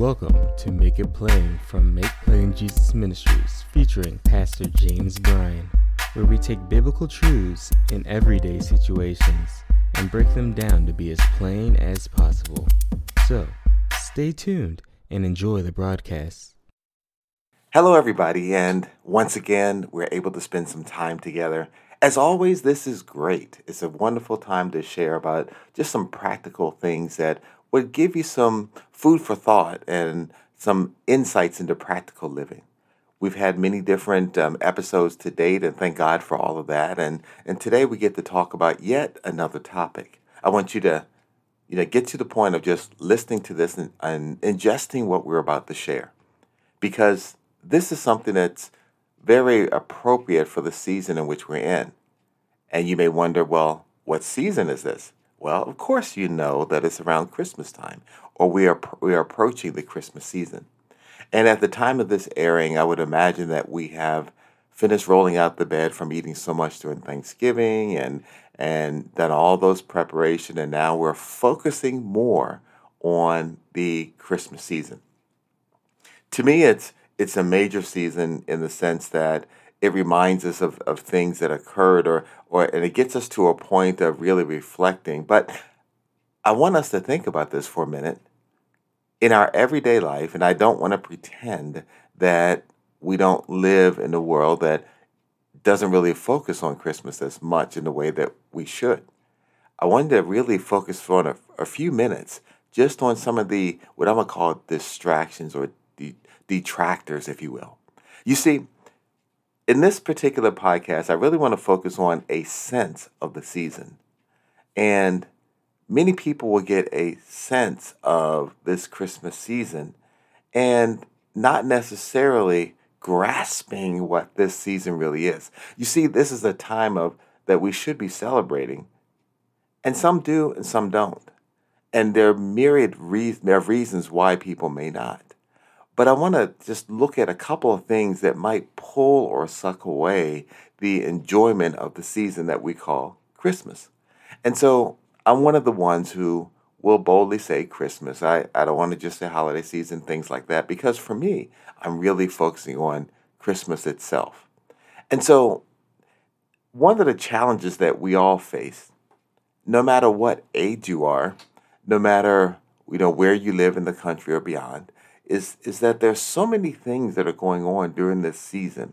Welcome to Make It Plain from Make Plain Jesus Ministries, featuring Pastor James Bryan, where we take biblical truths in everyday situations and break them down to be as plain as possible. So, stay tuned and enjoy the broadcast. Hello, everybody, and once again, we're able to spend some time together. As always, this is great. It's a wonderful time to share about just some practical things that would give you some food for thought and some insights into practical living. We've had many different um, episodes to date, and thank God for all of that. And and today we get to talk about yet another topic. I want you to, you know, get to the point of just listening to this and, and ingesting what we're about to share, because this is something that's very appropriate for the season in which we're in. And you may wonder, well, what season is this? Well, of course you know that it's around Christmas time, or we are we are approaching the Christmas season. And at the time of this airing, I would imagine that we have finished rolling out the bed from eating so much during Thanksgiving and and done all those preparation and now we're focusing more on the Christmas season. To me it's it's a major season in the sense that it reminds us of, of things that occurred or or and it gets us to a point of really reflecting. But I want us to think about this for a minute. In our everyday life, and I don't want to pretend that we don't live in a world that doesn't really focus on Christmas as much in the way that we should. I wanted to really focus for a, a few minutes just on some of the what I'm gonna call distractions or de- detractors, if you will. You see, in this particular podcast, I really want to focus on a sense of the season. And many people will get a sense of this Christmas season and not necessarily grasping what this season really is. You see, this is a time of that we should be celebrating. And some do and some don't. And there are myriad re- there are reasons why people may not. But I want to just look at a couple of things that might pull or suck away the enjoyment of the season that we call Christmas. And so I'm one of the ones who will boldly say Christmas. I, I don't want to just say holiday season, things like that, because for me, I'm really focusing on Christmas itself. And so one of the challenges that we all face, no matter what age you are, no matter you know where you live in the country or beyond, is is that there's so many things that are going on during this season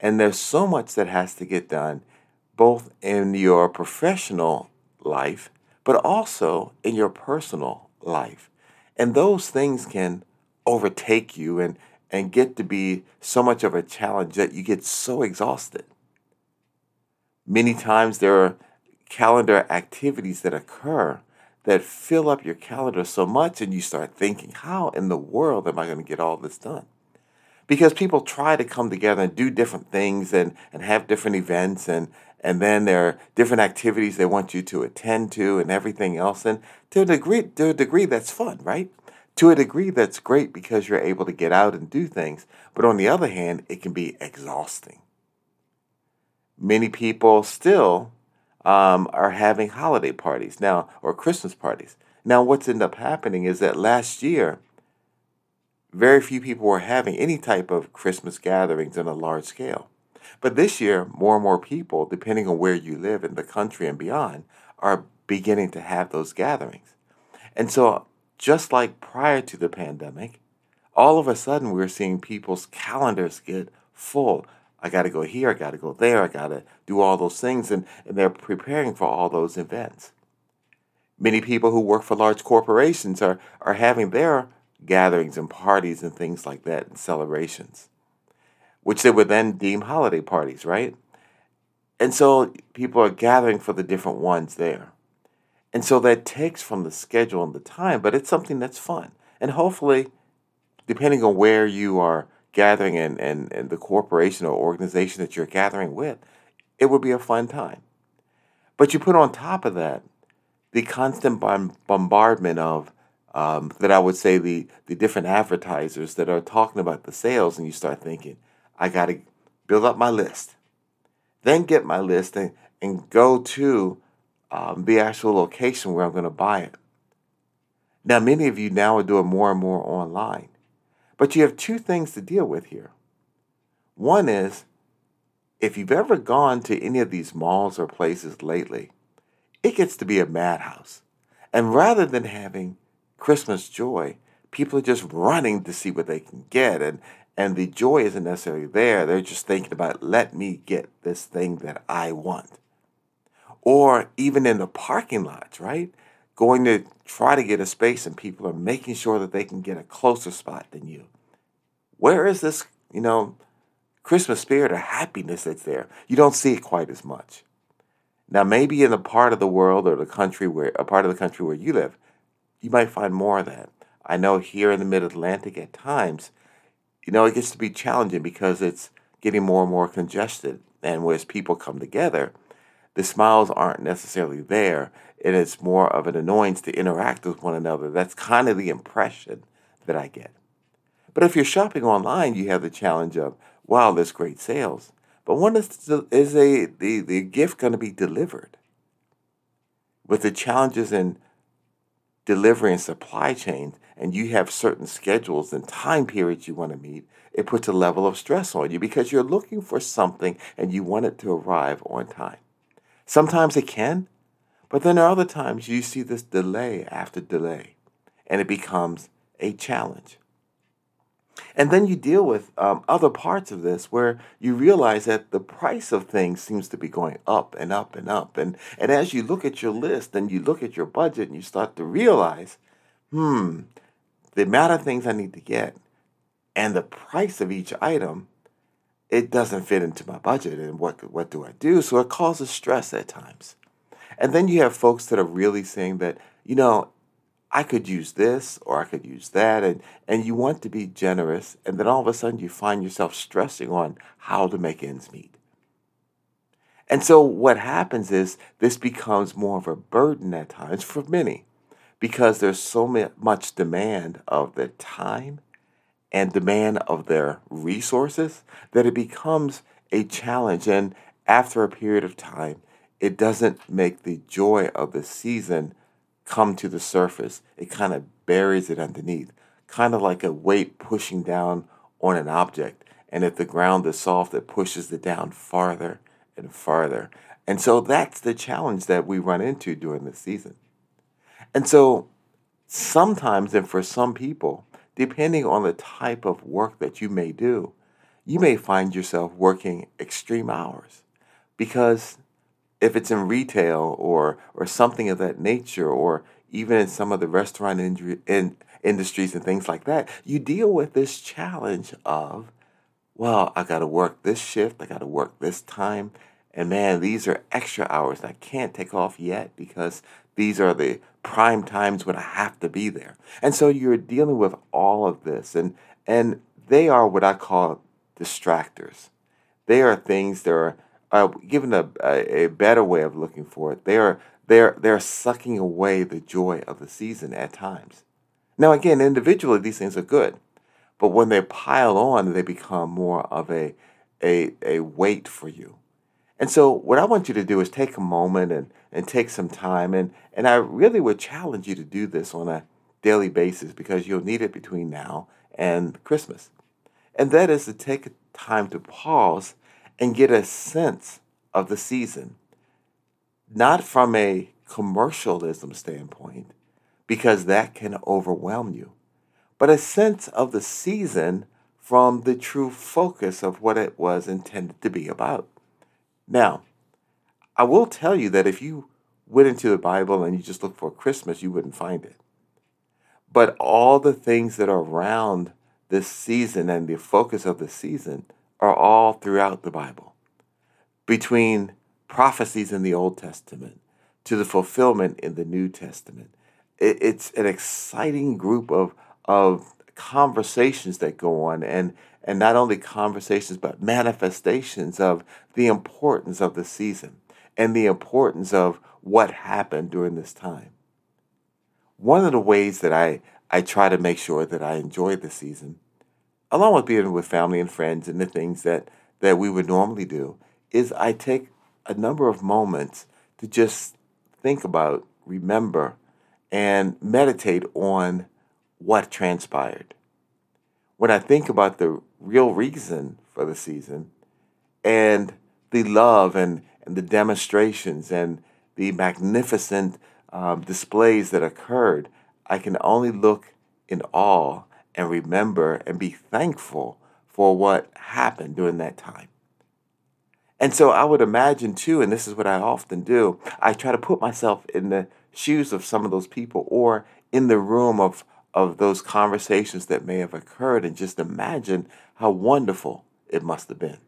and there's so much that has to get done both in your professional life but also in your personal life. And those things can overtake you and and get to be so much of a challenge that you get so exhausted. Many times there are calendar activities that occur that fill up your calendar so much and you start thinking, how in the world am I going to get all this done? Because people try to come together and do different things and, and have different events and and then there are different activities they want you to attend to and everything else. And to a degree to a degree that's fun, right? To a degree that's great because you're able to get out and do things. But on the other hand, it can be exhausting. Many people still um, are having holiday parties now or Christmas parties. Now, what's ended up happening is that last year, very few people were having any type of Christmas gatherings on a large scale. But this year, more and more people, depending on where you live in the country and beyond, are beginning to have those gatherings. And so, just like prior to the pandemic, all of a sudden we're seeing people's calendars get full. I got to go here, I got to go there, I got to do all those things, and, and they're preparing for all those events. Many people who work for large corporations are, are having their gatherings and parties and things like that and celebrations, which they would then deem holiday parties, right? And so people are gathering for the different ones there. And so that takes from the schedule and the time, but it's something that's fun. And hopefully, depending on where you are gathering and, and, and the corporation or organization that you're gathering with, it would be a fun time. But you put on top of that the constant bombardment of um, that I would say the the different advertisers that are talking about the sales, and you start thinking, I got to build up my list, then get my list and, and go to um, the actual location where I'm going to buy it. Now, many of you now are doing more and more online, but you have two things to deal with here. One is if you've ever gone to any of these malls or places lately, it gets to be a madhouse. And rather than having Christmas joy, people are just running to see what they can get. And, and the joy isn't necessarily there. They're just thinking about, let me get this thing that I want. Or even in the parking lots, right? Going to try to get a space and people are making sure that they can get a closer spot than you. Where is this, you know, Christmas spirit or happiness that's there? You don't see it quite as much. Now, maybe in a part of the world or the country where a part of the country where you live, you might find more of that. I know here in the Mid Atlantic at times, you know, it gets to be challenging because it's getting more and more congested. And as people come together, the smiles aren't necessarily there. And it's more of an annoyance to interact with one another. That's kind of the impression that I get. But if you're shopping online, you have the challenge of, wow, there's great sales. But when is, is a, the, the gift going to be delivered? With the challenges in delivery and supply chains, and you have certain schedules and time periods you want to meet, it puts a level of stress on you because you're looking for something and you want it to arrive on time. Sometimes it can, but then there are other times you see this delay after delay, and it becomes a challenge. And then you deal with um, other parts of this where you realize that the price of things seems to be going up and up and up. And, and as you look at your list and you look at your budget and you start to realize, hmm, the amount of things I need to get and the price of each item, it doesn't fit into my budget. And what, what do I do? So it causes stress at times. And then you have folks that are really saying that, you know, I could use this or I could use that. And, and you want to be generous. And then all of a sudden you find yourself stressing on how to make ends meet. And so what happens is this becomes more of a burden at times for many because there's so much demand of their time and demand of their resources that it becomes a challenge. And after a period of time, it doesn't make the joy of the season come to the surface. It kind of buries it underneath, kind of like a weight pushing down on an object. And if the ground is soft, it pushes it down farther and farther. And so that's the challenge that we run into during the season. And so sometimes, and for some people, depending on the type of work that you may do, you may find yourself working extreme hours because if it's in retail or or something of that nature, or even in some of the restaurant in, in industries and things like that, you deal with this challenge of, well, I got to work this shift, I got to work this time, and man, these are extra hours I can't take off yet because these are the prime times when I have to be there. And so you're dealing with all of this, and and they are what I call distractors. They are things that are uh, given a, a, a better way of looking for it, they are they're they're sucking away the joy of the season at times. Now, again, individually these things are good, but when they pile on, they become more of a a a weight for you. And so, what I want you to do is take a moment and and take some time, and and I really would challenge you to do this on a daily basis because you'll need it between now and Christmas, and that is to take time to pause and get a sense of the season, not from a commercialism standpoint, because that can overwhelm you, but a sense of the season from the true focus of what it was intended to be about. Now, I will tell you that if you went into the Bible and you just looked for Christmas, you wouldn't find it. But all the things that are around this season and the focus of the season are all throughout the Bible, between prophecies in the Old Testament to the fulfillment in the New Testament. it's an exciting group of, of conversations that go on, and, and not only conversations, but manifestations of the importance of the season and the importance of what happened during this time. One of the ways that I, I try to make sure that I enjoy the season along with being with family and friends and the things that, that we would normally do, is I take a number of moments to just think about, remember, and meditate on what transpired. When I think about the real reason for the season and the love and, and the demonstrations and the magnificent um, displays that occurred, I can only look in awe and remember and be thankful for what happened during that time. And so I would imagine too, and this is what I often do, I try to put myself in the shoes of some of those people or in the room of, of those conversations that may have occurred and just imagine how wonderful it must have been.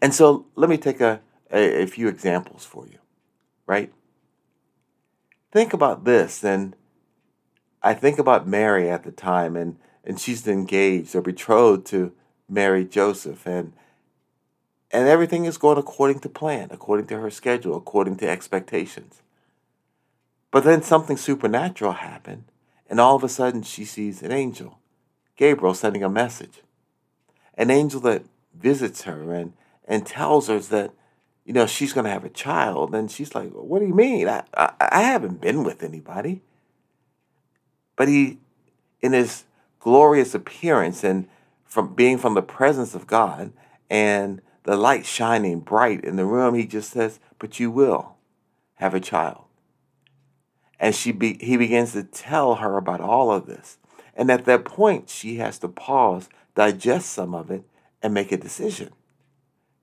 And so let me take a, a, a few examples for you, right? Think about this, and I think about Mary at the time, and, and she's engaged or betrothed to marry Joseph, and and everything is going according to plan, according to her schedule, according to expectations. But then something supernatural happened, and all of a sudden she sees an angel, Gabriel, sending a message. An angel that visits her and, and tells her that, you know, she's going to have a child. And she's like, What do you mean? I, I, I haven't been with anybody. But he, in his glorious appearance and from being from the presence of God and the light shining bright in the room, he just says, But you will have a child. And she be, he begins to tell her about all of this. And at that point, she has to pause, digest some of it, and make a decision.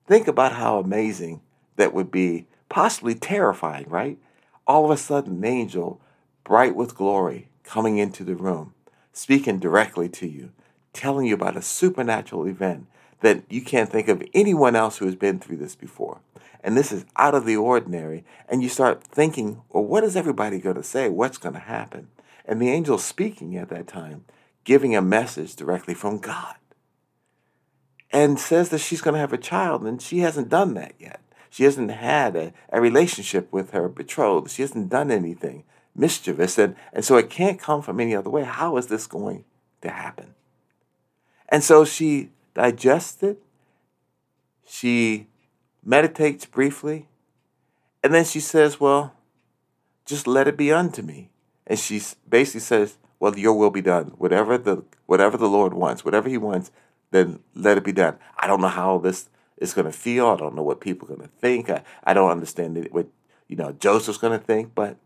Think about how amazing that would be, possibly terrifying, right? All of a sudden, an angel, bright with glory, coming into the room, speaking directly to you, telling you about a supernatural event that you can't think of anyone else who has been through this before. And this is out of the ordinary. And you start thinking, well, what is everybody going to say? What's going to happen? And the angel speaking at that time, giving a message directly from God. And says that she's going to have a child, and she hasn't done that yet. She hasn't had a, a relationship with her betrothed. She hasn't done anything mischievous. And, and so it can't come from any other way. How is this going to happen? And so she digests it. She meditates briefly. And then she says, Well, just let it be unto me. And she basically says, Well, your will be done. Whatever the whatever the Lord wants, whatever He wants, then let it be done. I don't know how this is going to feel. I don't know what people are going to think. I, I don't understand what you know Joseph's going to think. But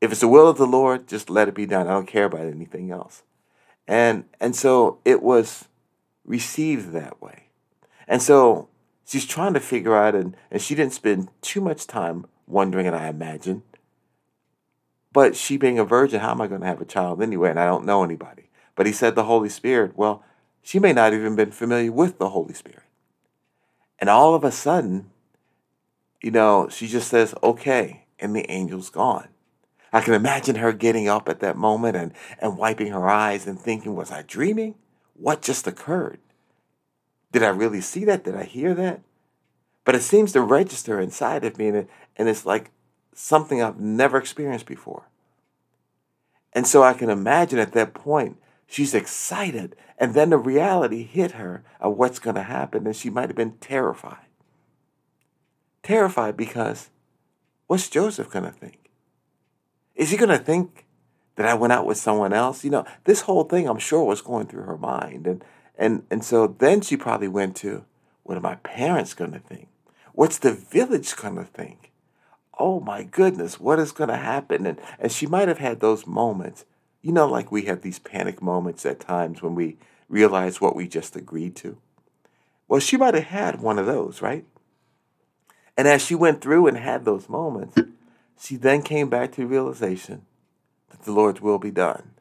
if it's the will of the Lord, just let it be done. I don't care about anything else. And and so it was received that way. And so she's trying to figure out, and, and she didn't spend too much time wondering, and I imagine. But she being a virgin, how am I going to have a child anyway? And I don't know anybody. But he said the Holy Spirit. Well, she may not even been familiar with the Holy Spirit. And all of a sudden, you know, she just says, okay, and the angel's gone. I can imagine her getting up at that moment and, and wiping her eyes and thinking, was I dreaming? What just occurred? Did I really see that? Did I hear that? But it seems to register inside of me, and, and it's like something I've never experienced before. And so I can imagine at that point, she's excited. And then the reality hit her of what's going to happen, and she might have been terrified. Terrified because what's Joseph going to think? Is he going to think that I went out with someone else? You know, this whole thing I'm sure was going through her mind. And and and so then she probably went to, what are my parents gonna think? What's the village gonna think? Oh my goodness, what is gonna happen? And and she might have had those moments, you know, like we have these panic moments at times when we realize what we just agreed to. Well, she might have had one of those, right? And as she went through and had those moments, she then came back to the realization that the Lord's will be done.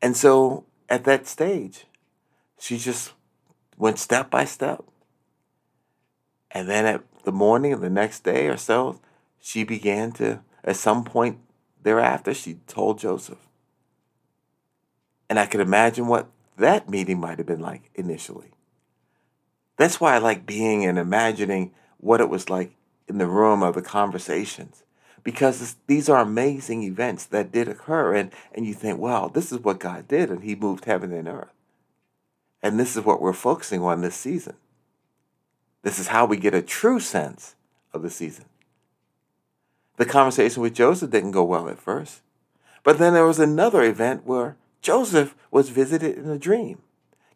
And so at that stage, she just went step by step. And then at the morning of the next day or so, she began to, at some point thereafter, she told Joseph. And I could imagine what that meeting might have been like initially. That's why I like being and imagining what it was like in the room of the conversations. Because these are amazing events that did occur. And, and you think, wow, this is what God did. And He moved heaven and earth. And this is what we're focusing on this season. This is how we get a true sense of the season. The conversation with Joseph didn't go well at first. But then there was another event where Joseph was visited in a dream.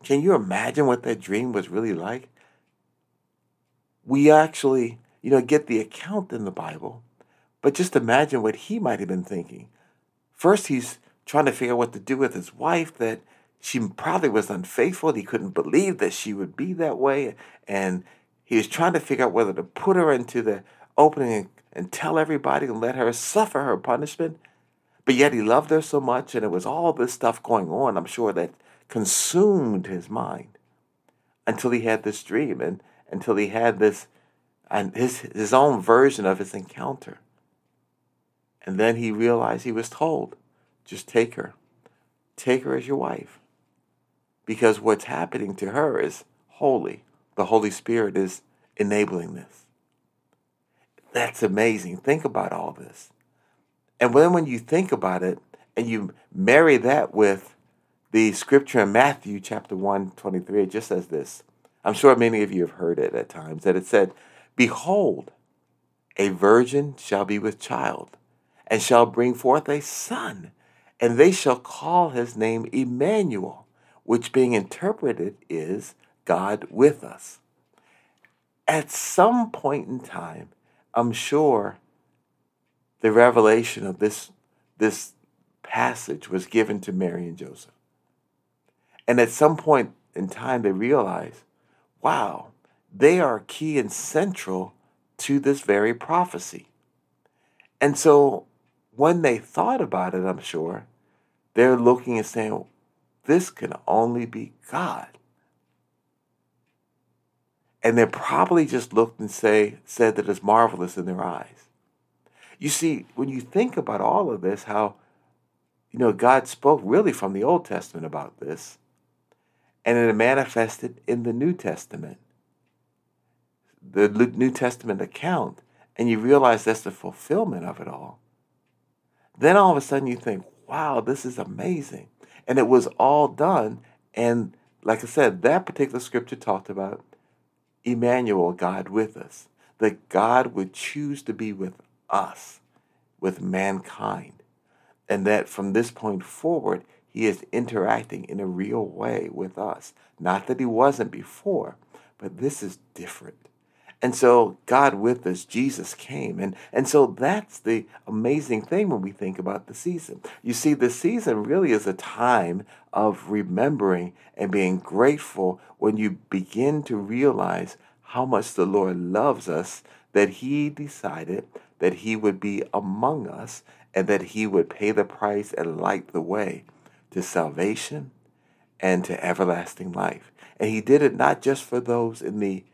Can you imagine what that dream was really like? We actually, you know, get the account in the Bible, but just imagine what he might have been thinking. First, he's trying to figure out what to do with his wife, that she probably was unfaithful. He couldn't believe that she would be that way. And he was trying to figure out whether to put her into the opening and, and tell everybody and let her suffer her punishment. But yet he loved her so much, and it was all this stuff going on, I'm sure, that consumed his mind until he had this dream and until he had this and his his own version of his encounter. And then he realized he was told, just take her. Take her as your wife. Because what's happening to her is holy. The Holy Spirit is enabling this. That's amazing. Think about all this. And then when you think about it and you marry that with the scripture in Matthew chapter 1, 23, it just says this. I'm sure many of you have heard it at times, that it said, Behold, a virgin shall be with child, and shall bring forth a son, and they shall call his name Emmanuel, which being interpreted is God with us. At some point in time, I'm sure the revelation of this, this passage was given to Mary and Joseph. And at some point in time, they realized, wow, they are key and central to this very prophecy. And so when they thought about it, I'm sure, they're looking and saying, this can only be God. And they probably just looked and say, said that it's marvelous in their eyes. You see, when you think about all of this, how, you know, God spoke really from the Old Testament about this, and it manifested in the New Testament, the New Testament account, and you realize that's the fulfillment of it all. Then all of a sudden you think, wow, this is amazing. And it was all done. And like I said, that particular scripture talked about Emmanuel, God with us, that God would choose to be with us, with mankind. And that from this point forward, he is interacting in a real way with us. Not that he wasn't before, but this is different. And so God with us, Jesus came. And, and so that's the amazing thing when we think about the season. You see, the season really is a time of remembering and being grateful when you begin to realize how much the Lord loves us, that He decided that He would be among us and that He would pay the price and light the way to salvation and to everlasting life. And He did it not just for those in the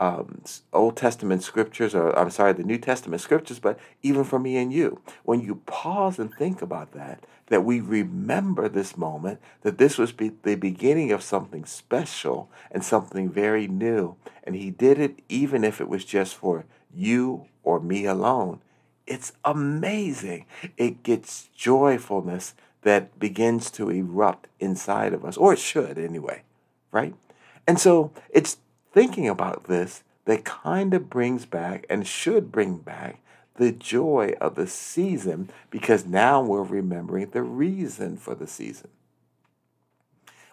um, Old Testament scriptures, or I'm sorry, the New Testament scriptures, but even for me and you. When you pause and think about that, that we remember this moment, that this was be the beginning of something special and something very new. And He did it even if it was just for you or me alone. It's amazing. It gets joyfulness that begins to erupt inside of us, or it should anyway, right? And so it's thinking about this that kind of brings back and should bring back the joy of the season because now we're remembering the reason for the season.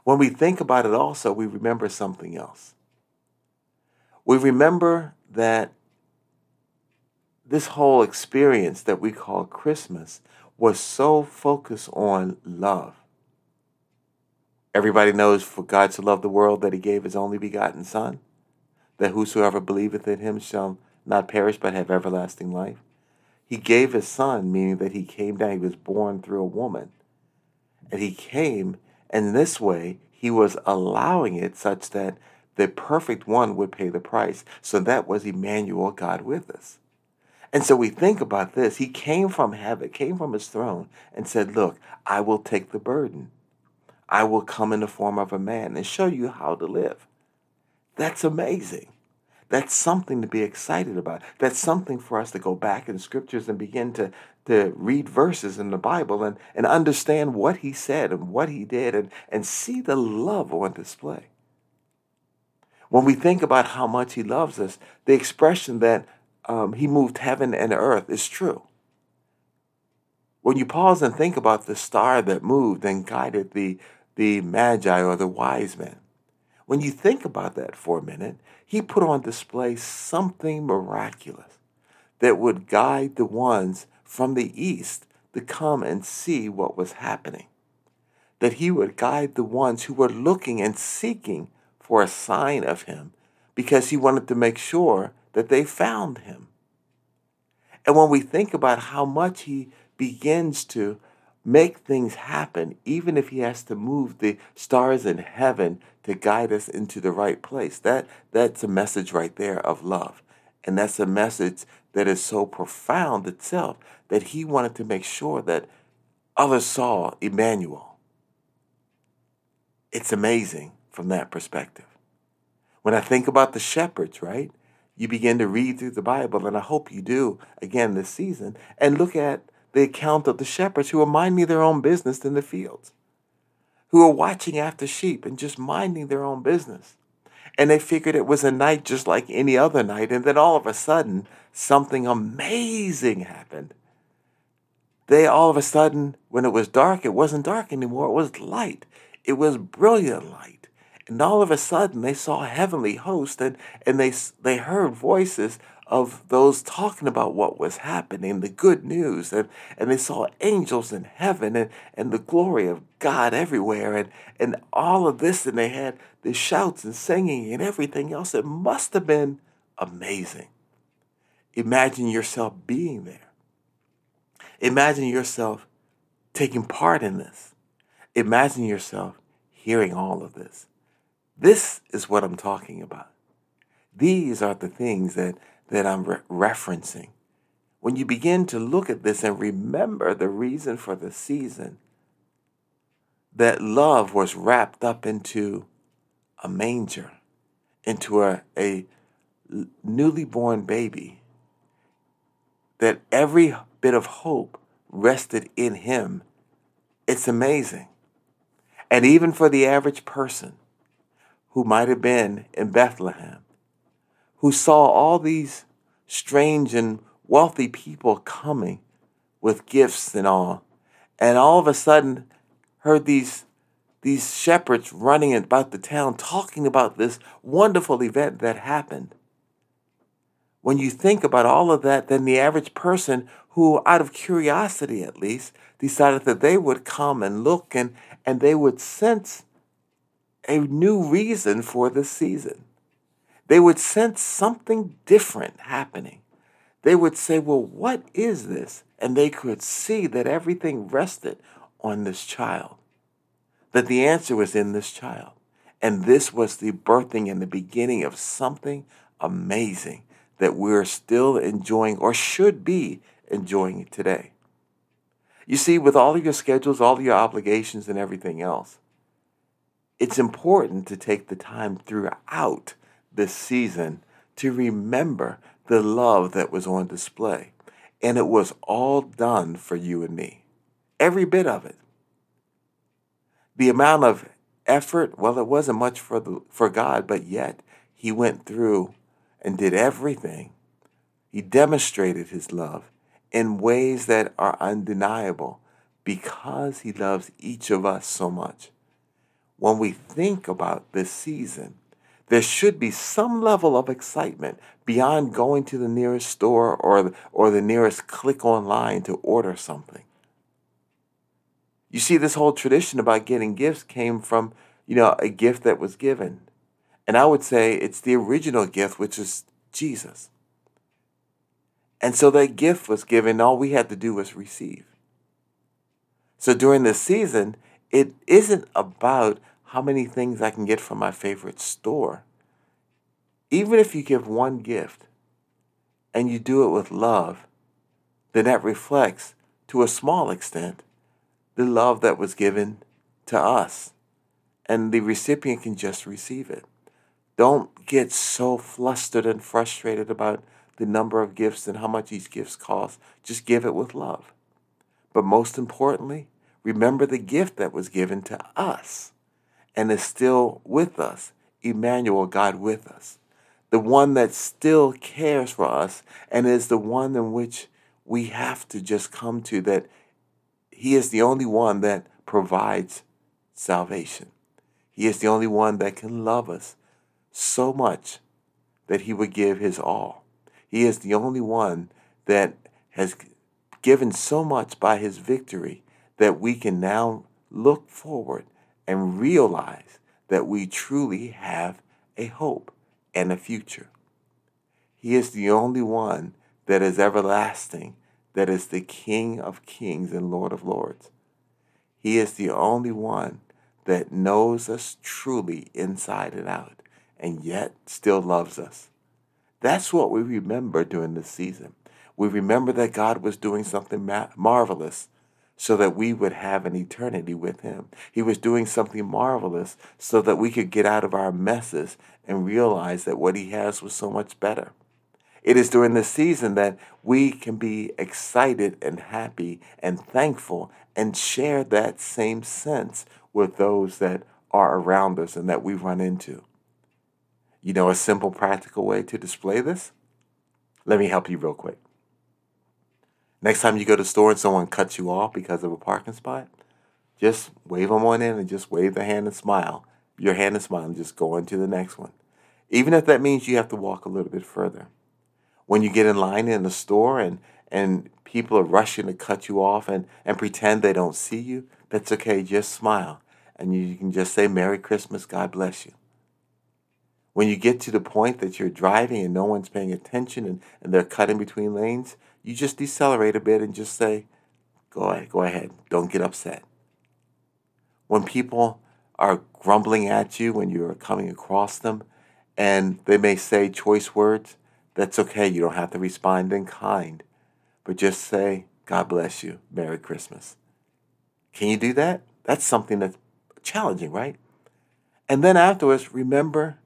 When we think about it, also, we remember something else. We remember that this whole experience that we call Christmas was so focused on love. Everybody knows for God to love the world that he gave his only begotten Son that whosoever believeth in him shall not perish but have everlasting life. He gave his son, meaning that he came down, he was born through a woman. And he came, and in this way, he was allowing it such that the perfect one would pay the price. So that was Emmanuel, God with us. And so we think about this. He came from heaven, came from his throne, and said, Look, I will take the burden. I will come in the form of a man and show you how to live. That's amazing. That's something to be excited about. That's something for us to go back in scriptures and begin to, to read verses in the Bible and, and understand what he said and what he did and, and see the love on display. When we think about how much he loves us, the expression that um, he moved heaven and earth is true. When you pause and think about the star that moved and guided the, the magi or the wise men, when you think about that for a minute, he put on display something miraculous that would guide the ones from the east to come and see what was happening. That he would guide the ones who were looking and seeking for a sign of him because he wanted to make sure that they found him. And when we think about how much he begins to make things happen, even if he has to move the stars in heaven to guide us into the right place, that, that's a message right there of love. And that's a message that is so profound itself that he wanted to make sure that others saw Emmanuel. It's amazing from that perspective. When I think about the shepherds, right? You begin to read through the Bible, and I hope you do again this season, and look at the account of the shepherds who are minding their own business in the fields, who were watching after sheep and just minding their own business. And they figured it was a night just like any other night, and then all of a sudden, something amazing happened. They all of a sudden, when it was dark, it wasn't dark anymore, it was light. It was brilliant light. And all of a sudden, they saw heavenly host and, and they, they heard voices of those talking about what was happening, the good news. And, and they saw angels in heaven and, and the glory of God everywhere. And, and all of this, and they had the shouts and singing and everything else. It must have been amazing. Imagine yourself being there. Imagine yourself taking part in this. Imagine yourself hearing all of this. This is what I'm talking about. These are the things that, that I'm re- referencing. When you begin to look at this and remember the reason for the season, that love was wrapped up into a manger, into a, a newly born baby, that every bit of hope rested in him. It's amazing. And even for the average person, who might have been in Bethlehem, who saw all these strange and wealthy people coming with gifts and all, and all of a sudden heard these these shepherds running about the town talking about this wonderful event that happened. When you think about all of that, then the average person who, out of curiosity at least, decided that they would come and look and, and they would sense a new reason for the season. They would sense something different happening. They would say, Well, what is this? And they could see that everything rested on this child, that the answer was in this child. And this was the birthing and the beginning of something amazing that we're still enjoying or should be enjoying today. You see, with all of your schedules, all of your obligations, and everything else, it's important to take the time throughout this season to remember the love that was on display. And it was all done for you and me. Every bit of it. The amount of effort, well, it wasn't much for, the, for God, but yet He went through and did everything. He demonstrated His love in ways that are undeniable because He loves each of us so much when we think about this season, there should be some level of excitement beyond going to the nearest store or, or the nearest click online to order something. You see, this whole tradition about getting gifts came from, you know, a gift that was given. And I would say it's the original gift, which is Jesus. And so that gift was given, all we had to do was receive. So during this season, it isn't about how many things I can get from my favorite store. Even if you give one gift and you do it with love, then that reflects, to a small extent, the love that was given to us. And the recipient can just receive it. Don't get so flustered and frustrated about the number of gifts and how much each gift costs. Just give it with love. But most importantly, remember the gift that was given to us and is still with us. Emmanuel, God with us. The one that still cares for us and is the one in which we have to just come to that He is the only one that provides salvation. He is the only one that can love us so much that he would give his all. He is the only one that has given so much by his victory that we can now look forward and realize that we truly have a hope and a future. He is the only one that is everlasting, that is the King of kings and Lord of lords. He is the only one that knows us truly inside and out and yet still loves us. That's what we remember during this season. We remember that God was doing something ma- marvelous so that we would have an eternity with Him. He was doing something marvelous so that we could get out of our messes and realize that what He has was so much better. It is during this season that we can be excited and happy and thankful and share that same sense with those that are around us and that we run into. You know, a simple, practical way to display this? Let me help you real quick. Next time you go to the store and someone cuts you off because of a parking spot, just wave them on in and just wave the hand and smile. Your hand and smile and just go on to the next one. Even if that means you have to walk a little bit further. When you get in line in the store and, and people are rushing to cut you off and, and pretend they don't see you, that's okay. Just smile and you can just say, Merry Christmas, God bless you. When you get to the point that you're driving and no one's paying attention and, and they're cutting between lanes, you just decelerate a bit and just say, Go ahead, go ahead. Don't get upset. When people are grumbling at you when you're coming across them and they may say choice words, that's okay. You don't have to respond in kind, but just say, God bless you. Merry Christmas. Can you do that? That's something that's challenging, right? And then afterwards, remember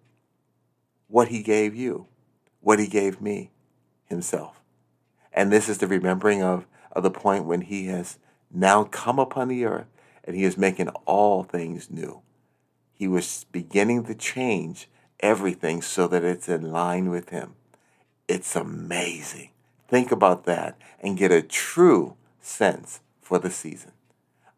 what he gave you, what he gave me, himself. And this is the remembering of, of the point when he has now come upon the earth and he is making all things new. He was beginning to change everything so that it's in line with him. It's amazing. Think about that and get a true sense for the season.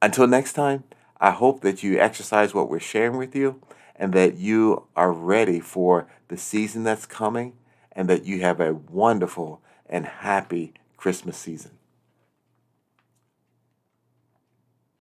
Until next time, I hope that you exercise what we're sharing with you and that you are ready for the season that's coming and that you have a wonderful and happy Christmas season.